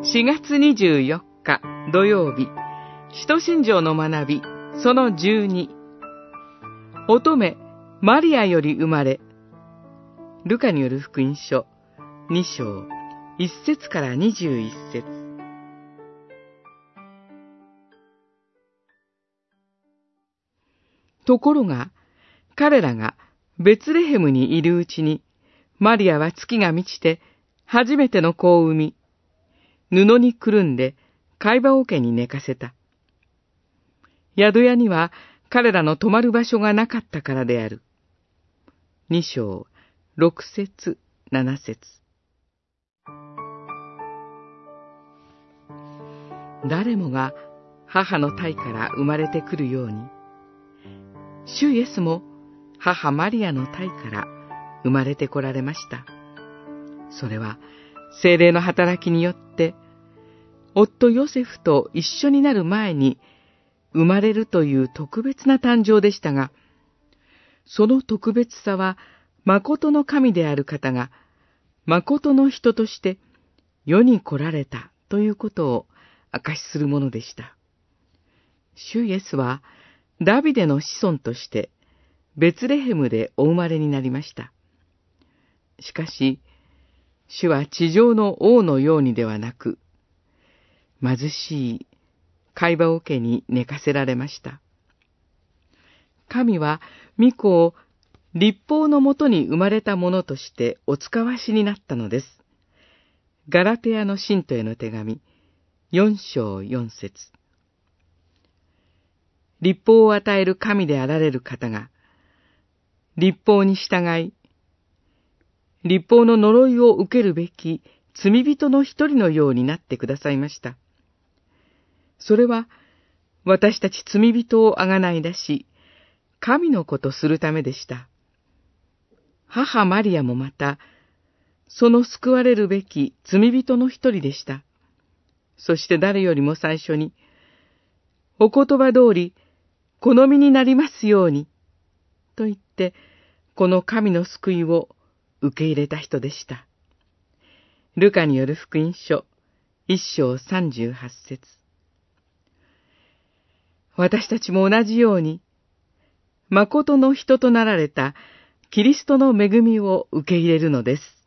4月24日土曜日、使徒信条の学び、その12。乙女、マリアより生まれ、ルカによる福音書、2章、1節から21節。ところが、彼らがベツレヘムにいるうちに、マリアは月が満ちて、初めての子を産み、布にくるんで、貝羽桶に寝かせた。宿屋には彼らの泊まる場所がなかったからである。二章、六節、七節。誰もが母の体から生まれてくるように、主イエスも母マリアの体から生まれてこられました。それは精霊の働きによって、夫ヨセフと一緒になる前に生まれるという特別な誕生でしたが、その特別さは、誠の神である方が、誠の人として世に来られたということを証しするものでした。主イエスは、ダビデの子孫として、ベツレヘムでお生まれになりました。しかし、主は地上の王のようにではなく、貧しい会話桶に寝かせられました。神は御子を立法のもとに生まれたものとしてお使わしになったのです。ガラテヤの信徒への手紙、四章四節立法を与える神であられる方が、立法に従い、立法の呪いを受けるべき罪人の一人のようになってくださいました。それは、私たち罪人をあがない出し、神の子とするためでした。母マリアもまた、その救われるべき罪人の一人でした。そして誰よりも最初に、お言葉通り、好みになりますように、と言って、この神の救いを受け入れた人でした。ルカによる福音書、一章三十八節私たちも同じように、誠の人となられたキリストの恵みを受け入れるのです。